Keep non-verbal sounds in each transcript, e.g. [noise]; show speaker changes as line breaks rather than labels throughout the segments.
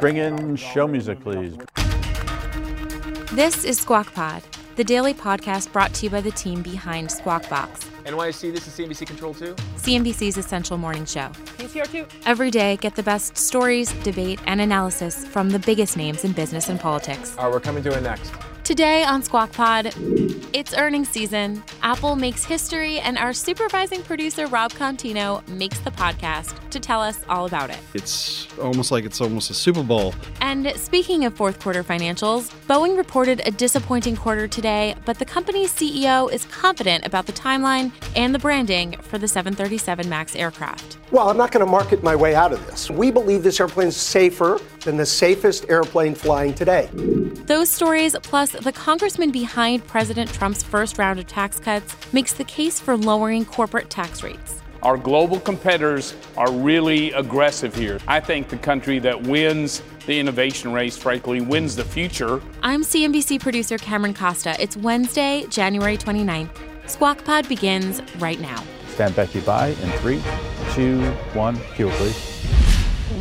Bring in show music, please.
This is Squawk Pod, the daily podcast brought to you by the team behind Squawk Box.
NYC, this is CNBC Control 2.
CNBC's essential morning show.
PCR 2.
Every day, get the best stories, debate, and analysis from the biggest names in business and politics.
All right, we're coming to it next.
Today on Squawk Pod, it's earnings season. Apple makes history, and our supervising producer, Rob Contino, makes the podcast to tell us all about it.
It's almost like it's almost a Super Bowl.
And speaking of fourth quarter financials, Boeing reported a disappointing quarter today, but the company's CEO is confident about the timeline and the branding for the 737 MAX aircraft.
Well, I'm not going to market my way out of this. We believe this airplane is safer than the safest airplane flying today.
Those stories, plus the congressman behind President Trump's first round of tax cuts, makes the case for lowering corporate tax rates.
Our global competitors are really aggressive here. I think the country that wins the innovation race, frankly, wins the future.
I'm CNBC producer Cameron Costa. It's Wednesday, January 29th. Squawk Pod begins right now.
Stand Becky by in three, two, one. Cue, please.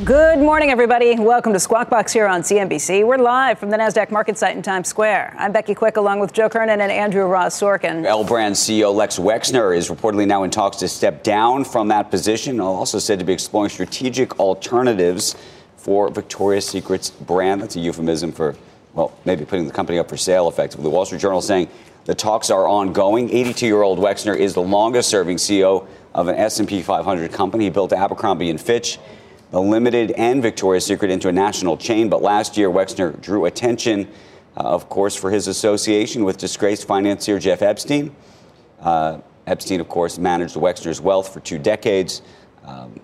Good morning, everybody. Welcome to Squawk Box here on CNBC. We're live from the NASDAQ market site in Times Square. I'm Becky Quick along with Joe Kernan and Andrew Ross Sorkin.
L Brand CEO Les Wexner is reportedly now in talks to step down from that position. Also said to be exploring strategic alternatives for Victoria's Secret's brand. That's a euphemism for, well, maybe putting the company up for sale effectively. The Wall Street Journal saying the talks are ongoing. 82-year-old Wexner is the longest-serving CEO of an S&P 500 company. He built Abercrombie and Fitch the Limited and Victoria's Secret into a national chain. But last year, Wexner drew attention, uh, of course, for his association with disgraced financier Jeff Epstein. Uh, Epstein, of course, managed Wexner's wealth for two decades. Um,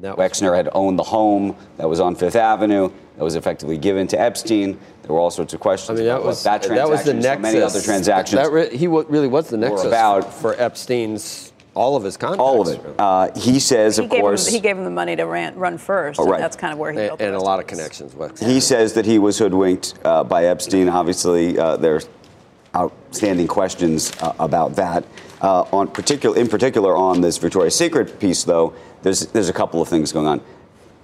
Wexner had owned the home that was on Fifth Avenue that was effectively given to Epstein. There were all sorts of questions
I mean, that
about
was,
that transaction.
That was the
so
nexus.
many other transactions.
That re- he w- really was the nexus
about
for Epstein's all of his contracts.
all of it. Uh, he says,
He
of
gave,
course,
him, he gave him the money to ran, run first.
Oh,
and
right.
that's kind of where he
and,
built the
and a lot
of
of connections. With
He says that he was hoodwinked uh, by Epstein. Obviously, uh, there's outstanding questions uh, about that. Uh, on particular, in particular, on this Victoria's Secret piece, though, there's there's a couple of things going on.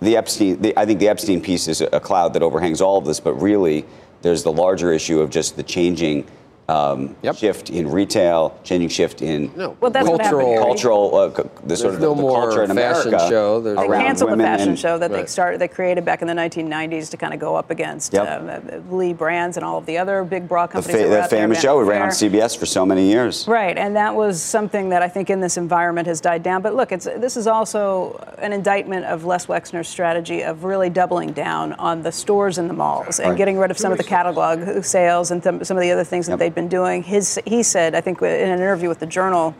The Epstein, the, I think the Epstein piece is a cloud that overhangs all of this, but really, there's the larger issue of just the changing. Um, Shift in retail, changing shift in
No.
Well, that's what happened
cultural,
cultural, uh, c- the sort of
no
the, the
more
culture in
fashion
America
show. There's-
They canceled the fashion
and-
show that they started, they created back in the 1990s to kind of go up against
Yep.
uh, L Brands and all of the other big bra
The
companies.
fa-
that, were
that
out
famous
Vanity
show it ran on CBS for so many years.
Right, and that was something that I think in this environment has died down. But look, it's this is also an indictment of Les Wexner's strategy of really doubling down on the stores and the malls and
Right.
getting rid of some of the catalog sales and th- some of the other things that
Yep.
They've been doing. His he said, I think in an interview with the Journal.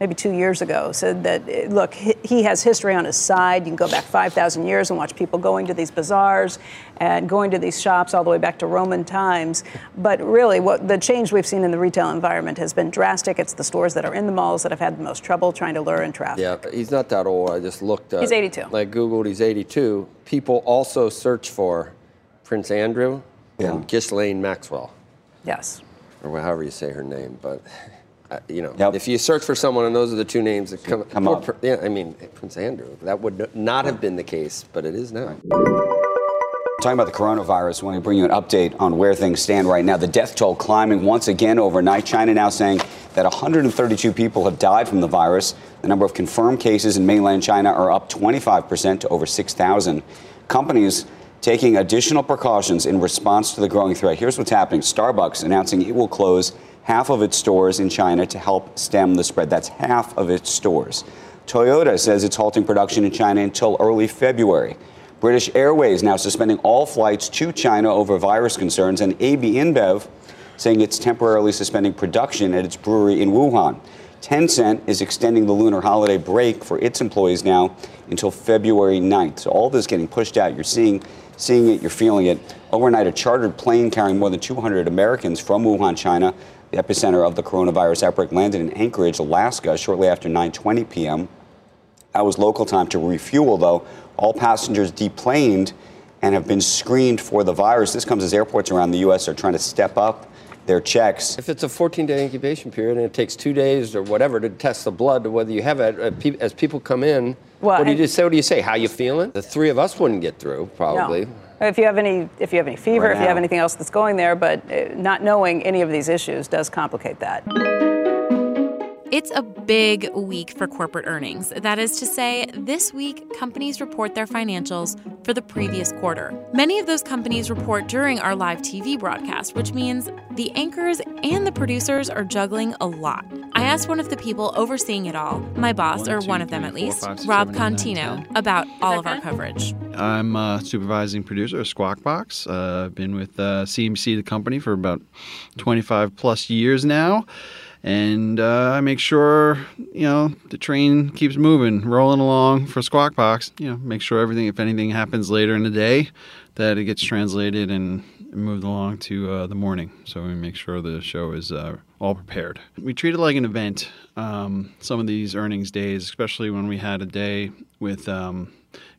Maybe two years ago, said that look, he- he has history on his side. You can go back 5,000 years and watch people going to these bazaars and going to these shops all the way back to Roman times. But really, what the change we've seen in the retail environment has been drastic. It's the stores that are in the malls that have had the most trouble trying to lure in traffic.
Yeah, he's not that old. I just looked. Up,
He's 82.
I googled. He's 82. People also search for Prince Andrew
Yeah.
and Ghislaine Maxwell,
Yes.
Or however you say her name. But [laughs] uh, you know,
Yep.
if you search for someone and those are the two names that come,
Come up.
Pr- Yeah, I mean Prince Andrew. That would not have been the case, but it is now.
Talking about the coronavirus, I want to bring you an update on where things stand right now. The death toll climbing once again overnight. China now saying that 132 people have died from the virus. The number of confirmed cases in mainland China are up 25% to over 6,000. Companies taking additional precautions in response to the growing threat. Here's what's happening Starbucks announcing it will close half of its stores in China to help stem the spread. That's half of its stores. Toyota says it's halting production in China until early February. British Airways now suspending all flights to China over virus concerns, and AB InBev saying it's temporarily suspending production at its brewery in Wuhan. Tencent is extending the lunar holiday break for its employees now until February 9th. So all this getting pushed out. You're seeing, seeing it, you're feeling it. Overnight, a chartered plane carrying more than 200 Americans from Wuhan, China, the epicenter of the coronavirus outbreak, landed in Anchorage, Alaska, shortly after 9:20 p.m. That was local time to refuel, though. All passengers deplaned and have been screened for the virus. This comes as airports around the U.S. are trying to step up their checks.
If it's a 14 day incubation period and it takes two days or whatever to test the blood, whether you have it, uh, as people come in,
Well,
what do you just say? What do you say? How you feeling? The three of us wouldn't get through, probably.
No. If you have any, if you have any fever,
Right
if you have anything else that's going there, but uh, not knowing any of these issues does complicate that.
It's a big week for corporate earnings. That is to say, this week, companies report their financials for the previous quarter. Many of those companies report during our live TV broadcast, which means the anchors and the producers are juggling a lot. I asked one of the people overseeing it all, my boss,
One,
or
two,
one of them
three,
at
four,
least,
five,
Rob
seven, eight, nine,
Contino, about all of our coverage.
I'm a supervising producer of Squawk Box. Uh, I've been with uh, CMC, the company, for about 25 plus years now. And uh, I make sure, you know, the train keeps moving, rolling along for Squawk Box. You know, make sure everything, if anything happens later in the day, that it gets translated and moved along to uh, the morning. So we make sure the show is uh, all prepared. We treat it like an event. Um, some of these earnings days, especially when we had a day with. Um,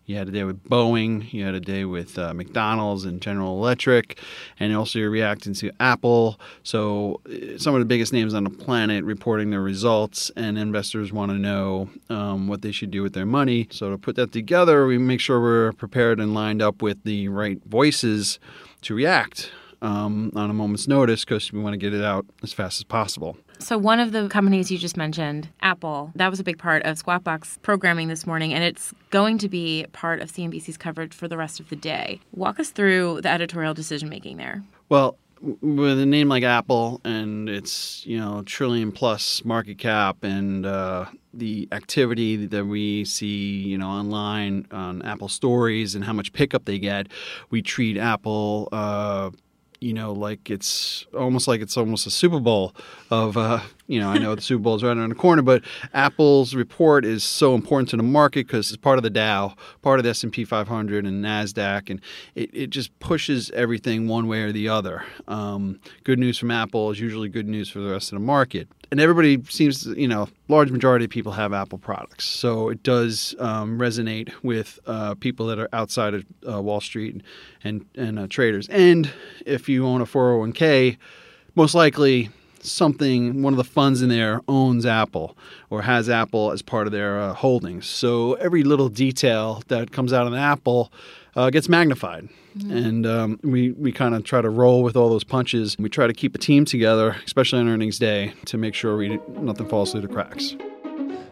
you had a day with Boeing. You had a day with uh, McDonald's and General Electric, and also you're reacting to Apple. So uh, some of the biggest names on the planet reporting their results, and investors want to know um, what they should do with their money. So to put that together, we make sure we're prepared and lined up with the right voices to react um, on a moment's notice because we want to get it out as fast as possible.
So one of the companies you just mentioned, Apple, that was a big part of Squawk Box programming this morning, and it's going to be part of CNBC's coverage for the rest of the day. Walk us through the editorial decision making there.
Well, with a name like Apple and its you know trillion plus market cap and uh, the activity that we see you know online on Apple stories and how much pickup they get, we treat Apple. Uh, you know, like it's almost like it's almost a Super Bowl of, uh, you know, I know the Super Bowl is right around the corner, but Apple's report is so important to the market because it's part of the Dow, part of the S&P 500 and NASDAQ, and it, it just pushes everything one way or the other. Um, good news from Apple is usually good news for the rest of the market. And everybody seems, to, you know, large majority of people have Apple products. So it does um, resonate with uh, people that are outside of uh, Wall Street and, and uh, traders. And if you own a 401k, most likely something, one of the funds in there owns Apple or has Apple as part of their uh, holdings. So every little detail that comes out on Apple uh, gets magnified. And um, we, we kind of try to roll with all those punches. We try to keep a team together, especially on earnings day, to make sure we nothing falls through the cracks.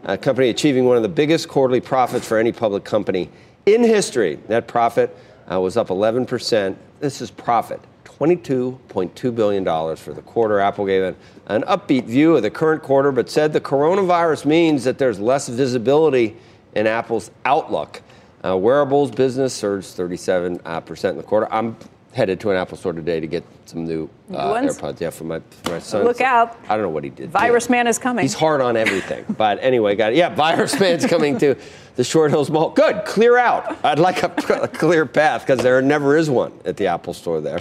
A company achieving one of the biggest quarterly profits for any public company in history. Net profit uh, was up 11%. This is profit. $22.2 billion for the quarter. Apple gave an, an upbeat view of the current quarter, but said the coronavirus means that there's less visibility in Apple's outlook. Uh, wearables business surged 37% uh, in the quarter. I'm headed to an Apple store today to get some new, uh,
ones?
AirPods. Yeah, for my, for my son.
Look out.
I don't know what he did.
Virus Man is coming.
He's hard on everything. [laughs] but anyway, got it. Yeah, Virus Man's coming to the Short Hills Mall. Good, clear out. I'd like a, [laughs] a clear path because there never is one at the Apple store there.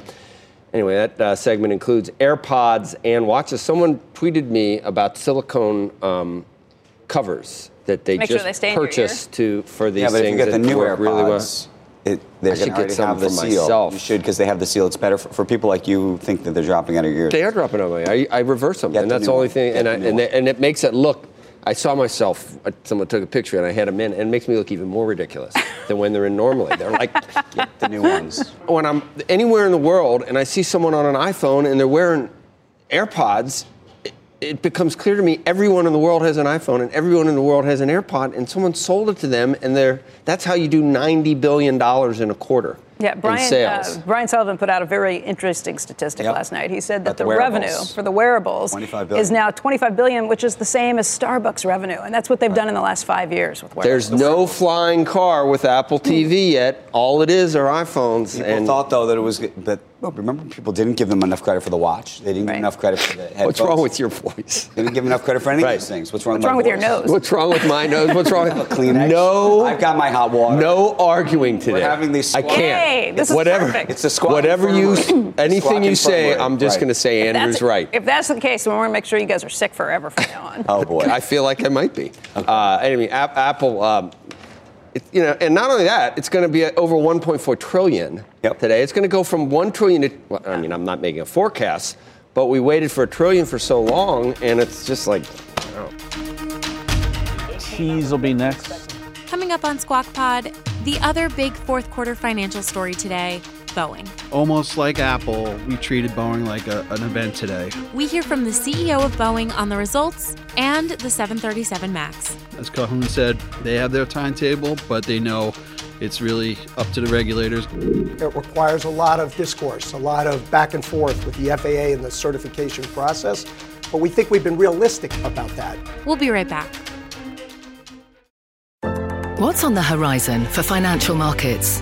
Anyway, that uh, segment includes AirPods and watches. Someone tweeted me about silicone um, covers that they
Make sure
just
they stay in your
purchased to for these
yeah, but if
things
you get the
that
new
work
AirPods,
really well.
it, they
I should
can
get
already
some
have the
for
seal.
myself.
You should because they have the seal. It's better for, for people like you who think that they're dropping out of your ears.
They are dropping out of my. I, I reverse them,
Get
and
the
that's
new
the only
one.
thing.
Get
And
the
I,
new
and,
one.
it- and it makes it look. I saw myself. uh, Someone took a picture, and I had them in, and it makes me look even more ridiculous than when they're in normally. They're like [laughs]
Get the new ones.
when I'm anywhere in the world, and I see someone on an iPhone, and they're wearing AirPods. It, it becomes clear to me everyone in the world has an iPhone, and everyone in the world has an AirPod, and someone sold it to them, and they're that's how you do ninety billion dollars in a quarter.
Yeah, Brian,
in sales.
Uh, Brian Sullivan put out a very interesting statistic
Yep.
last night. He said that
About the
the, revenue for the wearables is now 25 billion, which is the same as Starbucks revenue, and that's what they've done in the last five years with wearables.
There's no flying car with Apple TV yet. All it is are iPhones.
People
and
thought though that it was, but remember people didn't give them enough credit for the watch. They didn't give enough credit for the headphones.
what's wrong with your voice?
They didn't give enough credit for any
Right.
of these things. What's wrong?
What's
with
wrong
my
with your nose?
What's wrong with my nose? What's wrong? [laughs]
I have a Kleenex.
No.
I've got my hot water.
No arguing today.
having these
I can't.
Yay, this is
whatever.
perfect.
It's a squat
Whatever you, anything you say,
infirmary.
I'm just
Right.
going to say
That's-
Andrew's right.
If that's the case, then we're going to make sure you guys are sick forever from now on.
Oh boy.
I feel like I might be. Uh, anyway, App- Apple, um, it, you know, and not only that, it's going to be over 1.4 trillion
Yep.
today. It's going to go from one trillion to. Well, I mean, I'm not making a forecast, but we waited for a trillion for so long, and it's just like,
Cheese will be next.
Coming up on Squawk Pod, the other big fourth quarter financial story today Boeing.
Almost like Apple, we treated Boeing like a, an event today.
We hear from the CEO of Boeing on the results and the 737 MAX.
As Calhoun said, they have their timetable, but they know it's really up to the regulators.
It requires a lot of discourse, a lot of back and forth with the FAA and the certification process. But we think we've been realistic about that.
We'll be right back.
What's on the horizon for financial markets?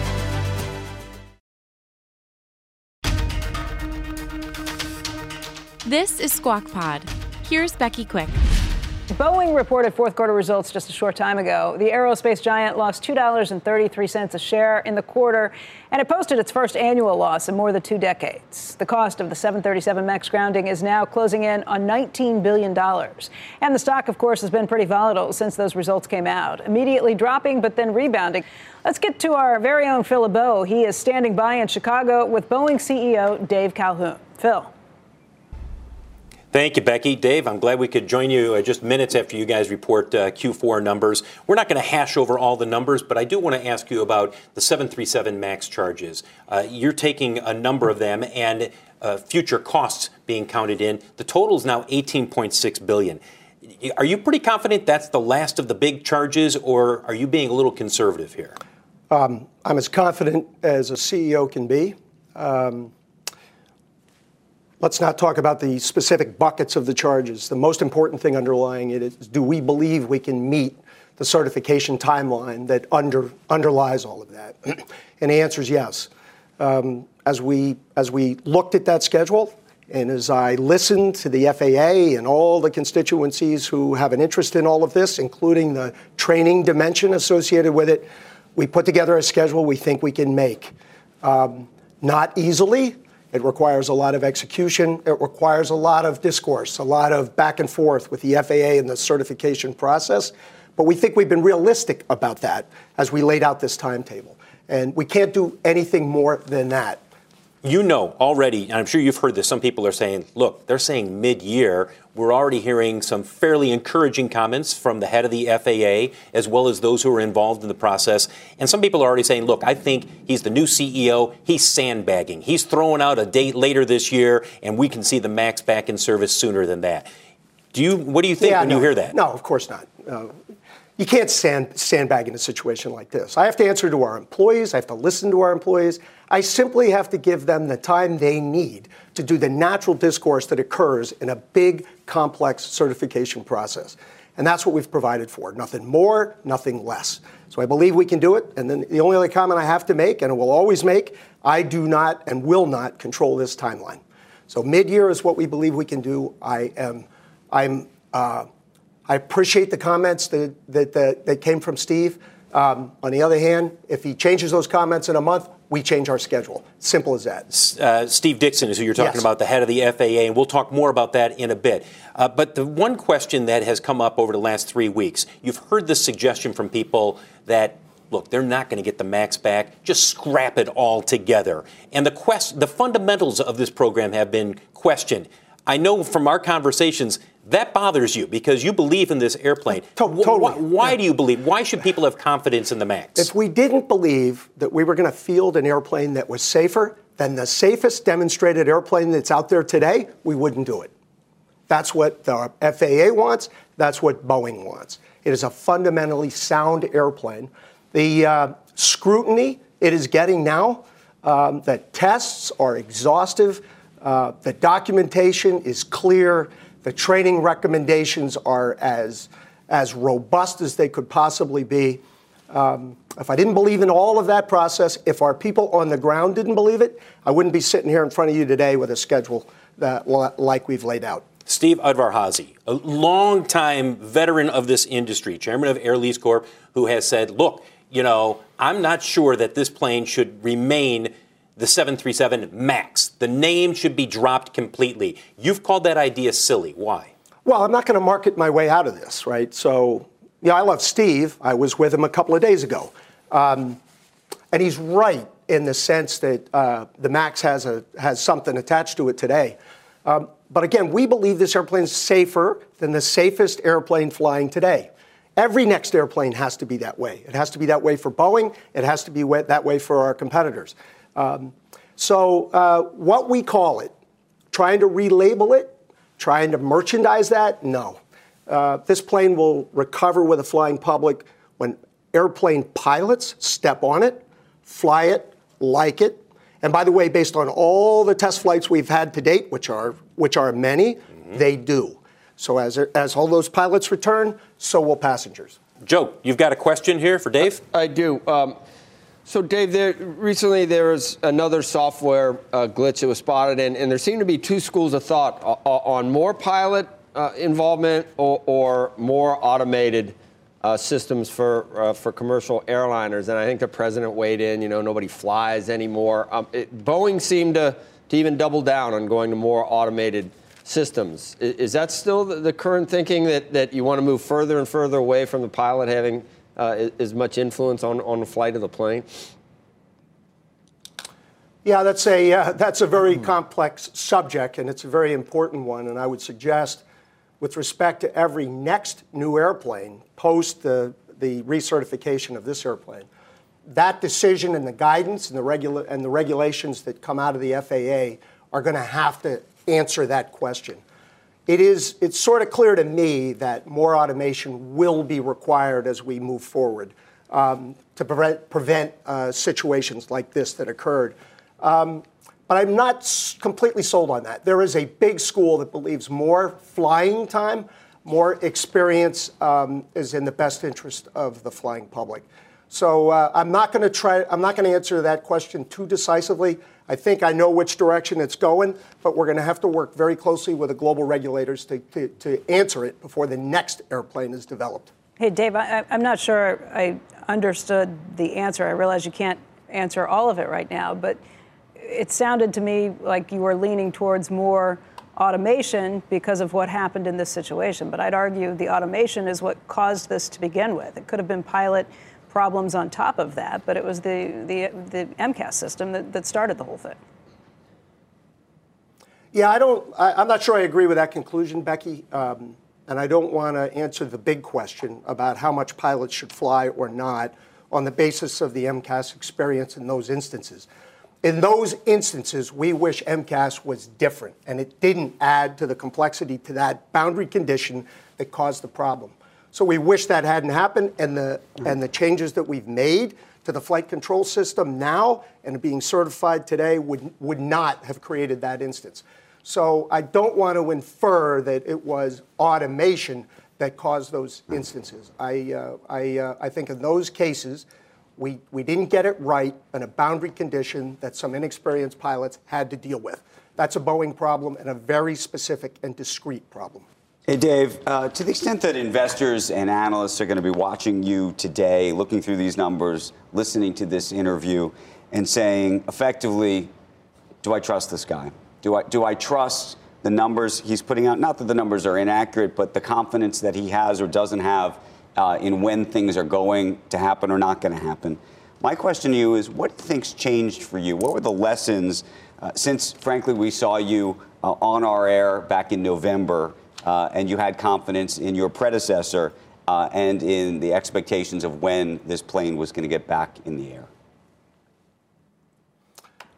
This is Squawk Pod. Here's Becky Quick.
Boeing reported fourth quarter results just a short time ago. The aerospace giant lost $2.33 a share in the quarter, and it posted its first annual loss in more than two decades. The cost of the 737 MAX grounding is now closing in on $19 billion. And the stock, of course, has been pretty volatile since those results came out, immediately dropping but then rebounding. Let's get to our very own Phil LeBeau. He is standing by in Chicago with Boeing CEO Dave Calhoun. Phil.
Thank you, Becky. Dave, I'm glad we could join you uh, just minutes after you guys report uh, Q4 numbers. We're not going to hash over all the numbers, but I do want to ask you about the 737 MAX charges. Uh, you're taking a number of them and uh, future costs being counted in. The total is now 18.6 billion. Are you pretty confident that's the last of the big charges, or are you being a little conservative here?
Um, I'm as confident as a CEO can be. Um, Let's not talk about the specific buckets of the charges. The most important thing underlying it is do we believe we can meet the certification timeline that under, underlies all of that? [clears throat] and the answer is yes. Um, as, we, as we looked at that schedule, and as I listened to the FAA and all the constituencies who have an interest in all of this, including the training dimension associated with it, we put together a schedule we think we can make. Um, not easily, it requires a lot of execution. It requires a lot of discourse, a lot of back and forth with the FAA and the certification process. But we think we've been realistic about that as we laid out this timetable. And we can't do anything more than that.
You know already, and I'm sure you've heard this, some people are saying, look, they're saying mid year. We're already hearing some fairly encouraging comments from the head of the FAA, as well as those who are involved in the process. And some people are already saying, look, I think he's the new CEO. He's sandbagging. He's throwing out a date later this year, and we can see the MAX back in service sooner than that. Do you, what do you think
Yeah,
when
no,
you hear that?
No, of course not. Uh, you can't sand, sandbag in a situation like this. I have to answer to our employees. I have to listen to our employees. I simply have to give them the time they need to do the natural discourse that occurs in a big, complex certification process. And that's what we've provided for. Nothing more, nothing less. So I believe we can do it. And then the only other comment I have to make, and I will always make, I do not and will not control this timeline. So mid-year is what we believe we can do. I am, I'm, uh, I appreciate the comments that, that, that, that came from Steve. Um, on the other hand, if he changes those comments in a month, we change our schedule. Simple as that.
Uh, Steve Dickson is who you're talking
Yes.
about, the head of the FAA, and we'll talk more about that in a bit. Uh, but the one question that has come up over the last three weeks, you've heard this suggestion from people that look, they're not going to get the max back. Just scrap it all together. And the quest, the fundamentals of this program have been questioned. I know from our conversations that bothers you because you believe in this airplane.
totally.
Why, why do you believe? Why should people have confidence in the MAX?
If we didn't believe that we were going to field an airplane that was safer than the safest demonstrated airplane that's out there today, we wouldn't do it. That's what the FAA wants. That's what Boeing wants. It is a fundamentally sound airplane. The uh, scrutiny it is getting now, um, the tests are exhaustive, uh, the documentation is clear, the training recommendations are as, as robust as they could possibly be. Um, if I didn't believe in all of that process, if our people on the ground didn't believe it, I wouldn't be sitting here in front of you today with a schedule that, like we've laid out.
Steve Udvar-Házy, a longtime veteran of this industry, chairman of Air Lease Corp, who has said, look, you know, I'm not sure that this plane should remain the 737 MAX. The name should be dropped completely. You've called that idea silly. Why?
Well, I'm not going to market my way out of this, right? So, yeah, I love Steve. I was with him a couple of days ago. Um, and he's right in the sense that uh, the MAX has, a, has something attached to it today. Um, but again, we believe this airplane is safer than the safest airplane flying today. Every next airplane has to be that way. It has to be that way for Boeing. It has to be that way for our competitors. Um, so, uh, what we call it, trying to relabel it, trying to merchandise that, no. Uh, this plane will recover with a flying public when airplane pilots step on it, fly it, like it. And by the way, based on all the test flights we've had to date, which are which are many, mm-hmm. they do. So as, as all those pilots return, so will passengers.
Joe, you've got a question here for Dave?
I do. Um, so, Dave, there, recently there was another software uh, glitch that was spotted, and, and, there seem to be two schools of thought uh, uh, on more pilot uh, involvement or, or, more automated uh, systems for uh, for commercial airliners. And I think the president weighed in. You know, nobody flies anymore. Um, it, Boeing seemed to to even double down on going to more automated systems. Is that still the current thinking that, that you want to move further and further away from the pilot having uh, as much influence on, on the flight of the plane?
Yeah, that's a, uh, that's a very complex subject, and it's a very important one. And I would suggest, with respect to every next new airplane post the, the recertification of this airplane, that decision and the guidance and the, regula- and the regulations that come out of the FAA are going to have to answer that question. It is, it's sort of clear to me that more automation will be required as we move forward um, to prevent, prevent uh, situations like this that occurred. Um, but I'm not completely sold on that. There is a big school that believes more flying time, more experience um, is in the best interest of the flying public. So uh, I'm not going to try. I'm not going to answer that question too decisively. I think I know which direction it's going, but we're going to have to work very closely with the global regulators to, to, to answer it before the next airplane is developed.
Hey, Dave, I, am not sure I understood the answer. I realize you can't answer all of it right now, but it sounded to me like you were leaning towards more automation because of what happened in this situation. But I'd argue the automation is what caused this to begin with. It could have been pilot problems on top of that, but it was the, the, the MCAS system that, that started the whole thing.
Yeah, I don't, I, am not sure I agree with that conclusion, Becky. Um, and I don't want to answer the big question about how much pilots should fly or not on the basis of the MCAS experience in those instances. In those instances, we wish MCAS was different and it didn't add to the complexity to that boundary condition that caused the problem. So we wish that hadn't happened, and the, and the changes that we've made to the flight control system now and being certified today would, would not have created that instance. So I don't want to infer that it was automation that caused those instances. I, uh, I, uh, I think in those cases, we, we didn't get it right in a boundary condition that some inexperienced pilots had to deal with. That's a Boeing problem and a very specific and discrete problem.
Hey, Dave, uh, to the extent that investors and analysts are going to be watching you today, looking through these numbers, listening to this interview, and saying effectively, do I trust this guy? Do I, do I trust the numbers he's putting out? Not that the numbers are inaccurate, but the confidence that he has or doesn't have uh, in when things are going to happen or not going to happen. My question to you is what do you think's changed for you? What were the lessons Uh, since, frankly, we saw you uh, on our air back in November, uh, and you had confidence in your predecessor uh, and in the expectations of when this plane was going to get back in the air.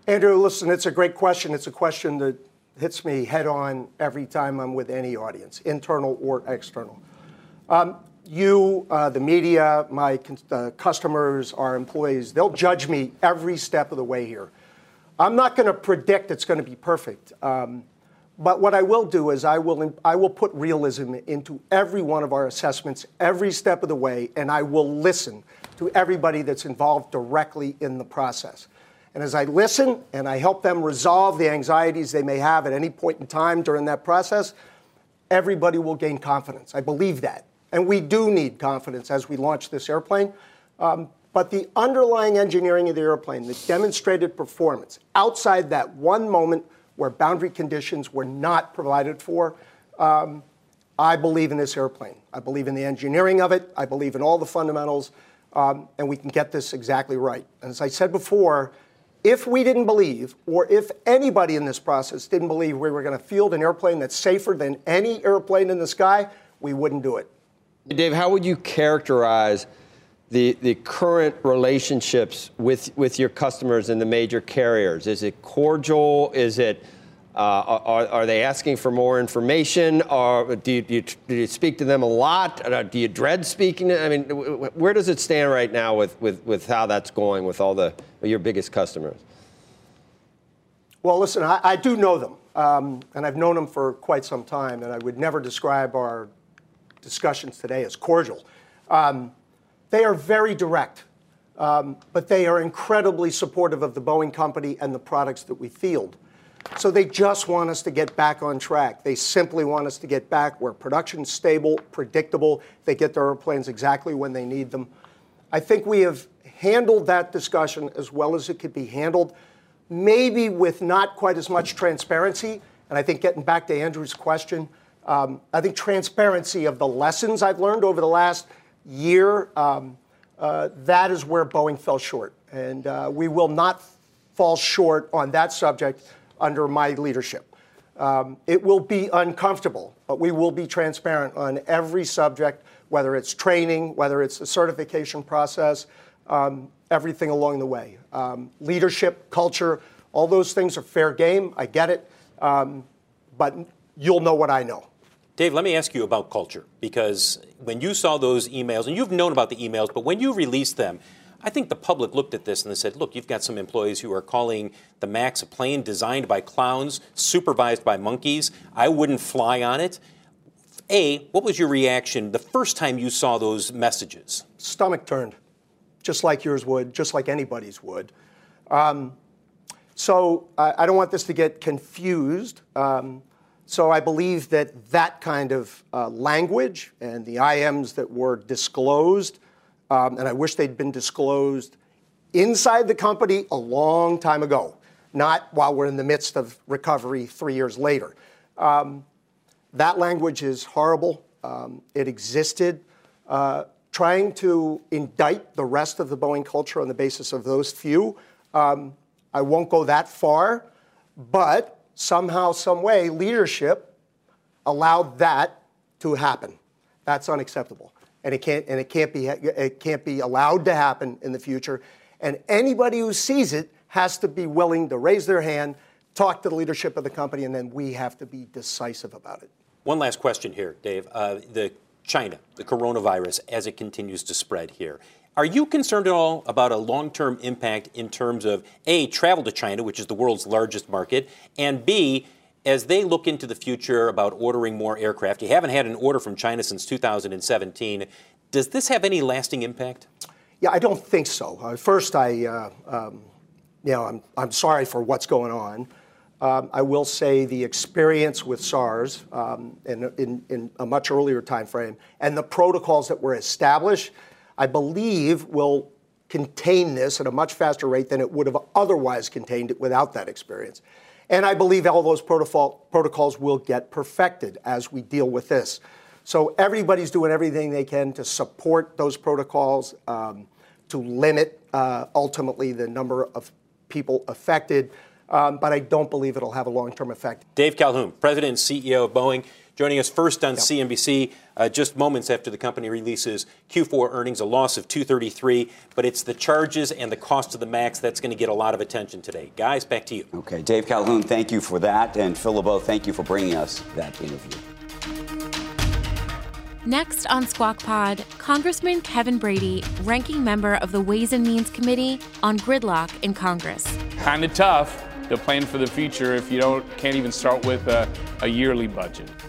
Andrew, listen, it's a great question. It's a question that hits me head on every time I'm with any audience, internal or external. Um, you, uh, the media, my uh, customers, our employees, they'll judge me every step of the way here. I'm not going to predict it's going to be perfect. Um, but what I will do is I will, I will put realism into every one of our assessments every step of the way, and I will listen to everybody that's involved directly in the process. And as I listen and I help them resolve the anxieties they may have at any point in time during that process, everybody will gain confidence. I believe that. And we do need confidence as we launch this airplane. Um, but the underlying engineering of the airplane, the demonstrated performance outside that one moment where boundary conditions were not provided for, um, I believe in this airplane. I believe in the engineering of it. I believe in all the fundamentals. Um, and we can get this exactly right. And as I said before, if we didn't believe, or if anybody in this process didn't believe we were going to field an airplane that's safer than any airplane in the sky, we wouldn't do it.
Dave, how would you characterize the, the current relationships with, with your customers and the major carriers? Is it cordial? Is it uh, are, are they asking for more information? Or do you, do you, do you speak to them a lot? Uh, do you dread speaking? I mean, where does it stand right now with, with, with how that's going with all the your biggest customers?
Well, listen, I, I do know them, um, and I've known them for quite some time, and I would never describe our discussions today as cordial. Um, they are very direct, um, but they are incredibly supportive of the Boeing company and the products that we field. So they just want us to get back on track. They simply want us to get back where production's stable, predictable. They get their airplanes exactly when they need them. I think we have handled that discussion as well as it could be handled, maybe with not quite as much transparency. And I think getting back to Andrew's question, um, I think transparency of the lessons I've learned over the last year, um, uh, that is where Boeing fell short. And uh, we will not fall short on that subject under my leadership. Um, it will be uncomfortable, but we will be transparent on every subject, whether it's training, whether it's the certification process, um, everything along the way. Um, leadership, culture, all those things are fair game. I get it. Um, but you'll know what I know.
Dave, let me ask you about culture because when you saw those emails, and you've known about the emails, but when you released them, I think the public looked at this and they said, look, you've got some employees who are calling the MAX a plane designed by clowns, supervised by monkeys. I wouldn't fly on it. A, what was your reaction the first time you saw those messages?
Stomach turned, just like yours would, just like anybody's would. Um, so I, I, don't want this to get confused. Um, so I believe that that kind of uh, language and the IMs that were disclosed um, and I wish they'd been disclosed inside the company a long time ago, not while we're in the midst of recovery three years later. Um, that language is horrible. Um, it existed. Uh, trying to indict the rest of the Boeing culture on the basis of those few, um, I won't go that far, but somehow, some way, leadership allowed that to happen. That's unacceptable and it can't and it can't be it can't be allowed to happen in the future. And anybody who sees it has to be willing to raise their hand, talk to the leadership of the company, and then we have to be decisive about it.
One last question here, Dave. Uh, the China, the coronavirus, as it continues to spread here. Are you concerned at all about a long term impact in terms of A, travel to China, which is the world's largest market, and B, as they look into the future about ordering more aircraft, you haven't had an order from China since 2017. Does this have any lasting impact?
Yeah, I don't think so. Uh, first, I, uh, um, you know, I'm, I'm sorry for what's going on. Um, I will say the experience with SARS um, in, in, in, a much earlier time frame and the protocols that were established, I believe will contain this at a much faster rate than it would have otherwise contained it without that experience. And I believe all those protocol, protocols will get perfected as we deal with this. So everybody's doing everything they can to support those protocols, um, to limit uh, ultimately the number of people affected. um, but I don't believe it'll have a long term effect.
Dave Calhoun, President and CEO of Boeing, joining us first on yep. CNBC uh, just moments after the company releases Q4 earnings, a loss of 233. But it's the charges and the cost of the MAX that's going to get a lot of attention today. Guys, back to you.
Okay, Dave Calhoun, thank you for that. And Phil LeBeau, thank you for bringing us that interview.
Next on Squawk Pod, Congressman Kevin Brady, ranking member of the Ways and Means Committee on gridlock in Congress.
Kind of tough to plan for the future if you don't can't even start with a, a yearly budget.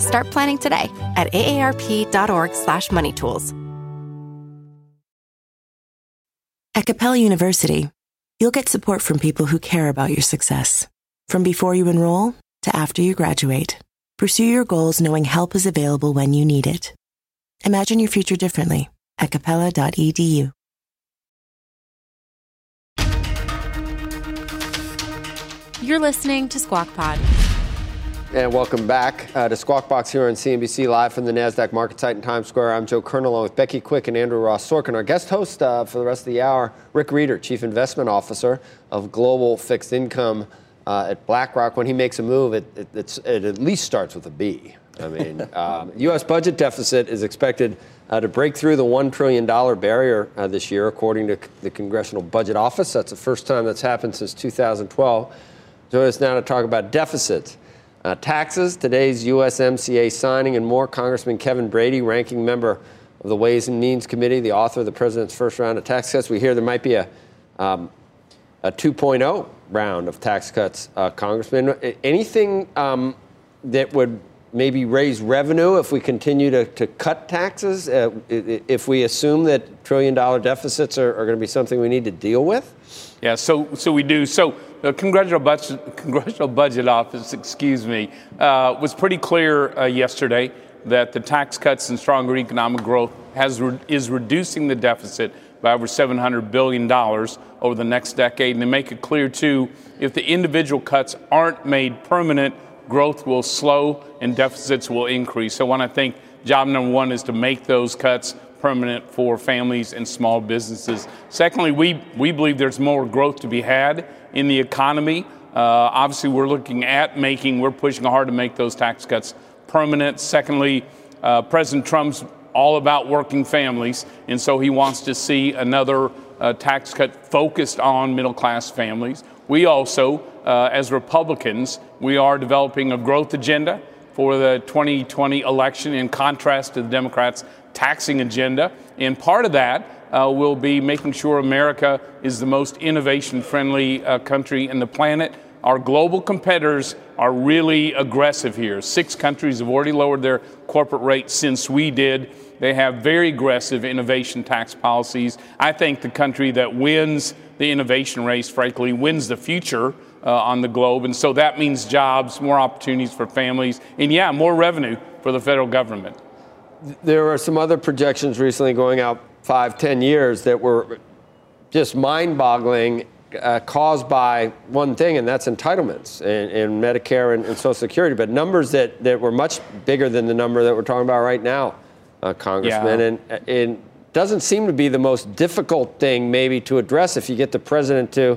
Start planning today at aarp.org/moneytools.
At Capella University, you'll get support from people who care about your success. From before you enroll to after you graduate, pursue your goals knowing help is available when you need it. Imagine your future differently at capella.edu.
You're listening to Squawk Pod.
And welcome back uh, to Squawk Box here on CNBC Live from the NASDAQ market site in Times Square. I'm Joe Kernan along with Becky Quick and Andrew Ross Sorkin. Our guest host uh, for the rest of the hour, Rick Rieder, Chief Investment Officer of Global Fixed Income uh, at BlackRock. When he makes a move, it, it, it, at least starts with a B. I mean, [laughs] um, U.S. budget deficit is expected uh, to break through the $1 trillion barrier uh, this year, according to the Congressional Budget Office. That's the first time that's happened since 2012. Join us now to talk about deficits. Uh, taxes, today's USMCA signing, and more. Congressman Kevin Brady, ranking member of the Ways and Means Committee, the author of the president's first round of tax cuts. We hear there might be a, um, a 2.0 round of tax cuts, uh, Congressman. Anything um, that would maybe raise revenue if we continue to, to cut taxes? Uh, if we assume that trillion dollar deficits are, are going to be something we need to deal with?
Yeah, so, so we do. So the Congressional Budget, Congressional Budget Office, excuse me, uh, was pretty clear uh, yesterday that the tax cuts and stronger economic growth has re- is reducing the deficit by over $700 billion over the next decade. And they make it clear, too, if the individual cuts aren't made permanent, growth will slow and deficits will increase. So, when I think job number one is to make those cuts permanent for families and small businesses. Secondly, we, we believe there's more growth to be had in the economy. Uh, obviously, we're looking at making, we're pushing hard to make those tax cuts permanent. Secondly, uh, President Trump's all about working families, and so he wants to see another uh, tax cut focused on middle class families. We also, uh, as Republicans, we are developing a growth agenda for the 2020 election in contrast to the Democrats' taxing agenda. And part of that uh, will be making sure America is the most innovation friendly uh, country in the planet. Our global competitors are really aggressive here. Six countries have already lowered their corporate rates since we did. They have very aggressive innovation tax policies. I think the country that wins the innovation race, frankly, wins the future uh, on the globe. And so that means jobs, more opportunities for families, and yeah, more revenue for the federal government.
There are some other projections recently going out five, ten years that were just mind boggling. Uh, caused by one thing, and that's entitlements in, Medicare and, and, Social Security, but numbers that, that were much bigger than the number that we're talking about right now, uh, Congressman. Yeah. And, and doesn't seem to be the most difficult thing, maybe, to address if you get the president to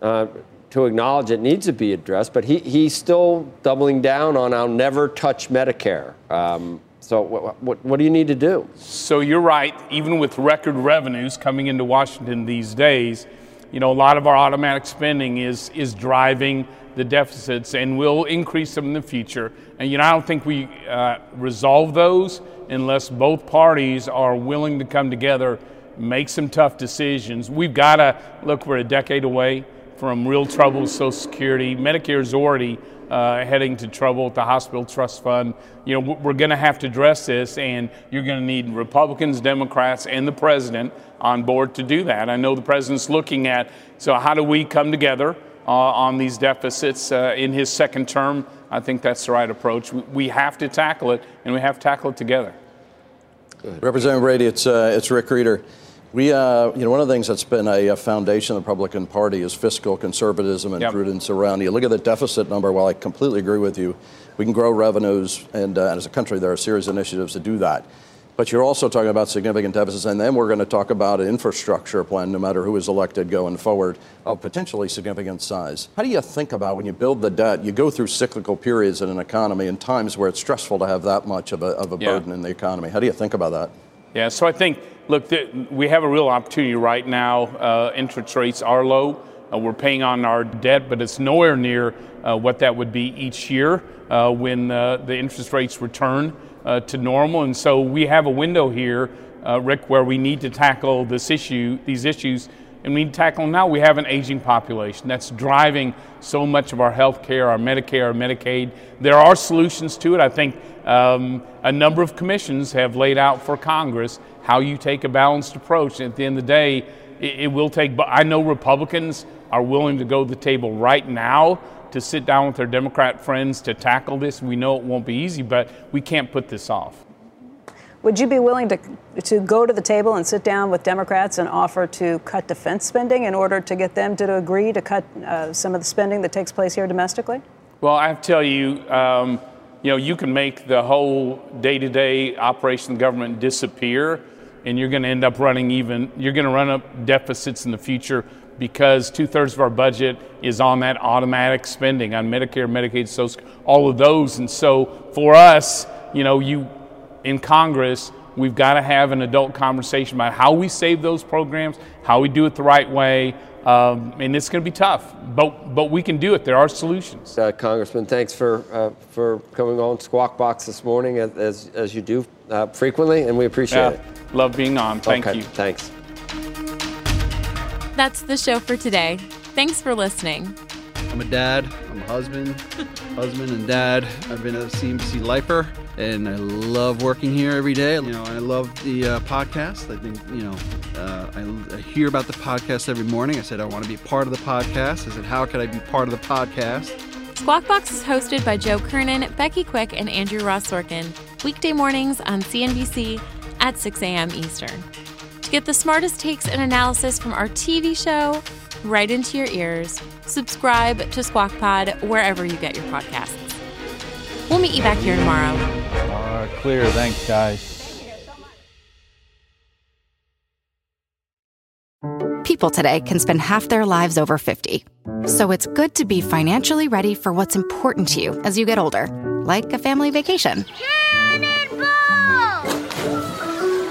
uh, to acknowledge it needs to be addressed, but he, he's still doubling down on I'll never touch Medicare. Um, so, what, what, what, do you need to do?
So, you're right. Even with record revenues coming into Washington these days, you know, a lot of our automatic spending is, is driving the deficits and will increase them in the future. And, you know, I don't think we uh, resolve those unless both parties are willing to come together, make some tough decisions. We've got to look, we're a decade away from real trouble with Social Security. Medicare is already uh, heading to trouble with the hospital trust fund. You know, we're going to have to address this, and you're going to need Republicans, Democrats, and the president on board to do that. I know the president's looking at so how do we come together uh, on these deficits uh, in his second term. I think that's the right approach. We, have to tackle it, and we have to tackle it together.
Representative Brady, it's, uh, it's Rick Rieder. We, uh, you know, one of the things that's been a, a, foundation of the Republican Party is fiscal conservatism and yep. prudence around. You look at the deficit number. While I completely agree with you, we can grow revenues, and, uh, and as a country, there are a series of initiatives to do that. But you're also talking about significant deficits, and then we're going to talk about an infrastructure plan, no matter who is elected going forward, of potentially significant size. How do you think about when you build the debt? You go through cyclical periods in an economy and times where it's stressful to have that much of a, of a yeah. burden in the economy. How do you think about that?
Yeah, so I think, look, we have a real opportunity right now. Uh, interest rates are low. Uh, we're paying on our debt, but it's nowhere near uh, what that would be each year uh, when uh, the interest rates return uh, to normal. And so we have a window here, Rick, where we need to tackle this issue, these issues, and we need to tackle them now. We have an aging population that's driving so much of our health care, our Medicare, our Medicaid. There are solutions to it. I think um, a number of commissions have laid out for Congress how you take a balanced approach. And at the end of the day, it, it will take, but I know Republicans are willing to go to the table right now to sit down with our Democrat friends to tackle this. We know it won't be easy, but we can't put this off.
Would you be willing to, to go to the table and sit down with Democrats and offer to cut defense spending in order to get them to agree to cut uh, some of the spending that takes place here domestically?
Well, I have to tell you, um, you know, you can make the whole day-to-day operation of government disappear, and you're going to end up running even. You're going to run up deficits in the future because two thirds of our budget is on that automatic spending on Medicare, Medicaid, Social, all of those. And so for us, you know, you in Congress, we've got to have an adult conversation about how we save those programs, how we do it the right way. Um, and it's going to be tough, but but we can do it. There are solutions.
Uh, Congressman, thanks for uh, for coming on Squawk Box this morning, as as you do uh, frequently, and we appreciate yeah, it.
Love being on. Thank
okay,
you.
Thanks.
That's the show for today. Thanks for listening.
I'm a dad. I'm a husband, [laughs] husband and dad. I've been a CNBC lifer, and I love working here every day. You know, I love the uh, podcast. I think you know, uh, I, I, hear about the podcast every morning. I said I want to be part of the podcast. I said, how could I be part of the podcast?
Squawk Box is hosted by Joe Kernan, Becky Quick, and Andrew Ross Sorkin. Weekday mornings on CNBC at 6 a.m. Eastern. To get the smartest takes and analysis from our TV show right into your ears, subscribe to Squawk Pod wherever you get your podcasts. We'll meet you back here tomorrow.
All right, clear. Thanks, guys.
People today can spend half their lives over 50. So it's good to be financially ready for what's important to you as you get older, like a family vacation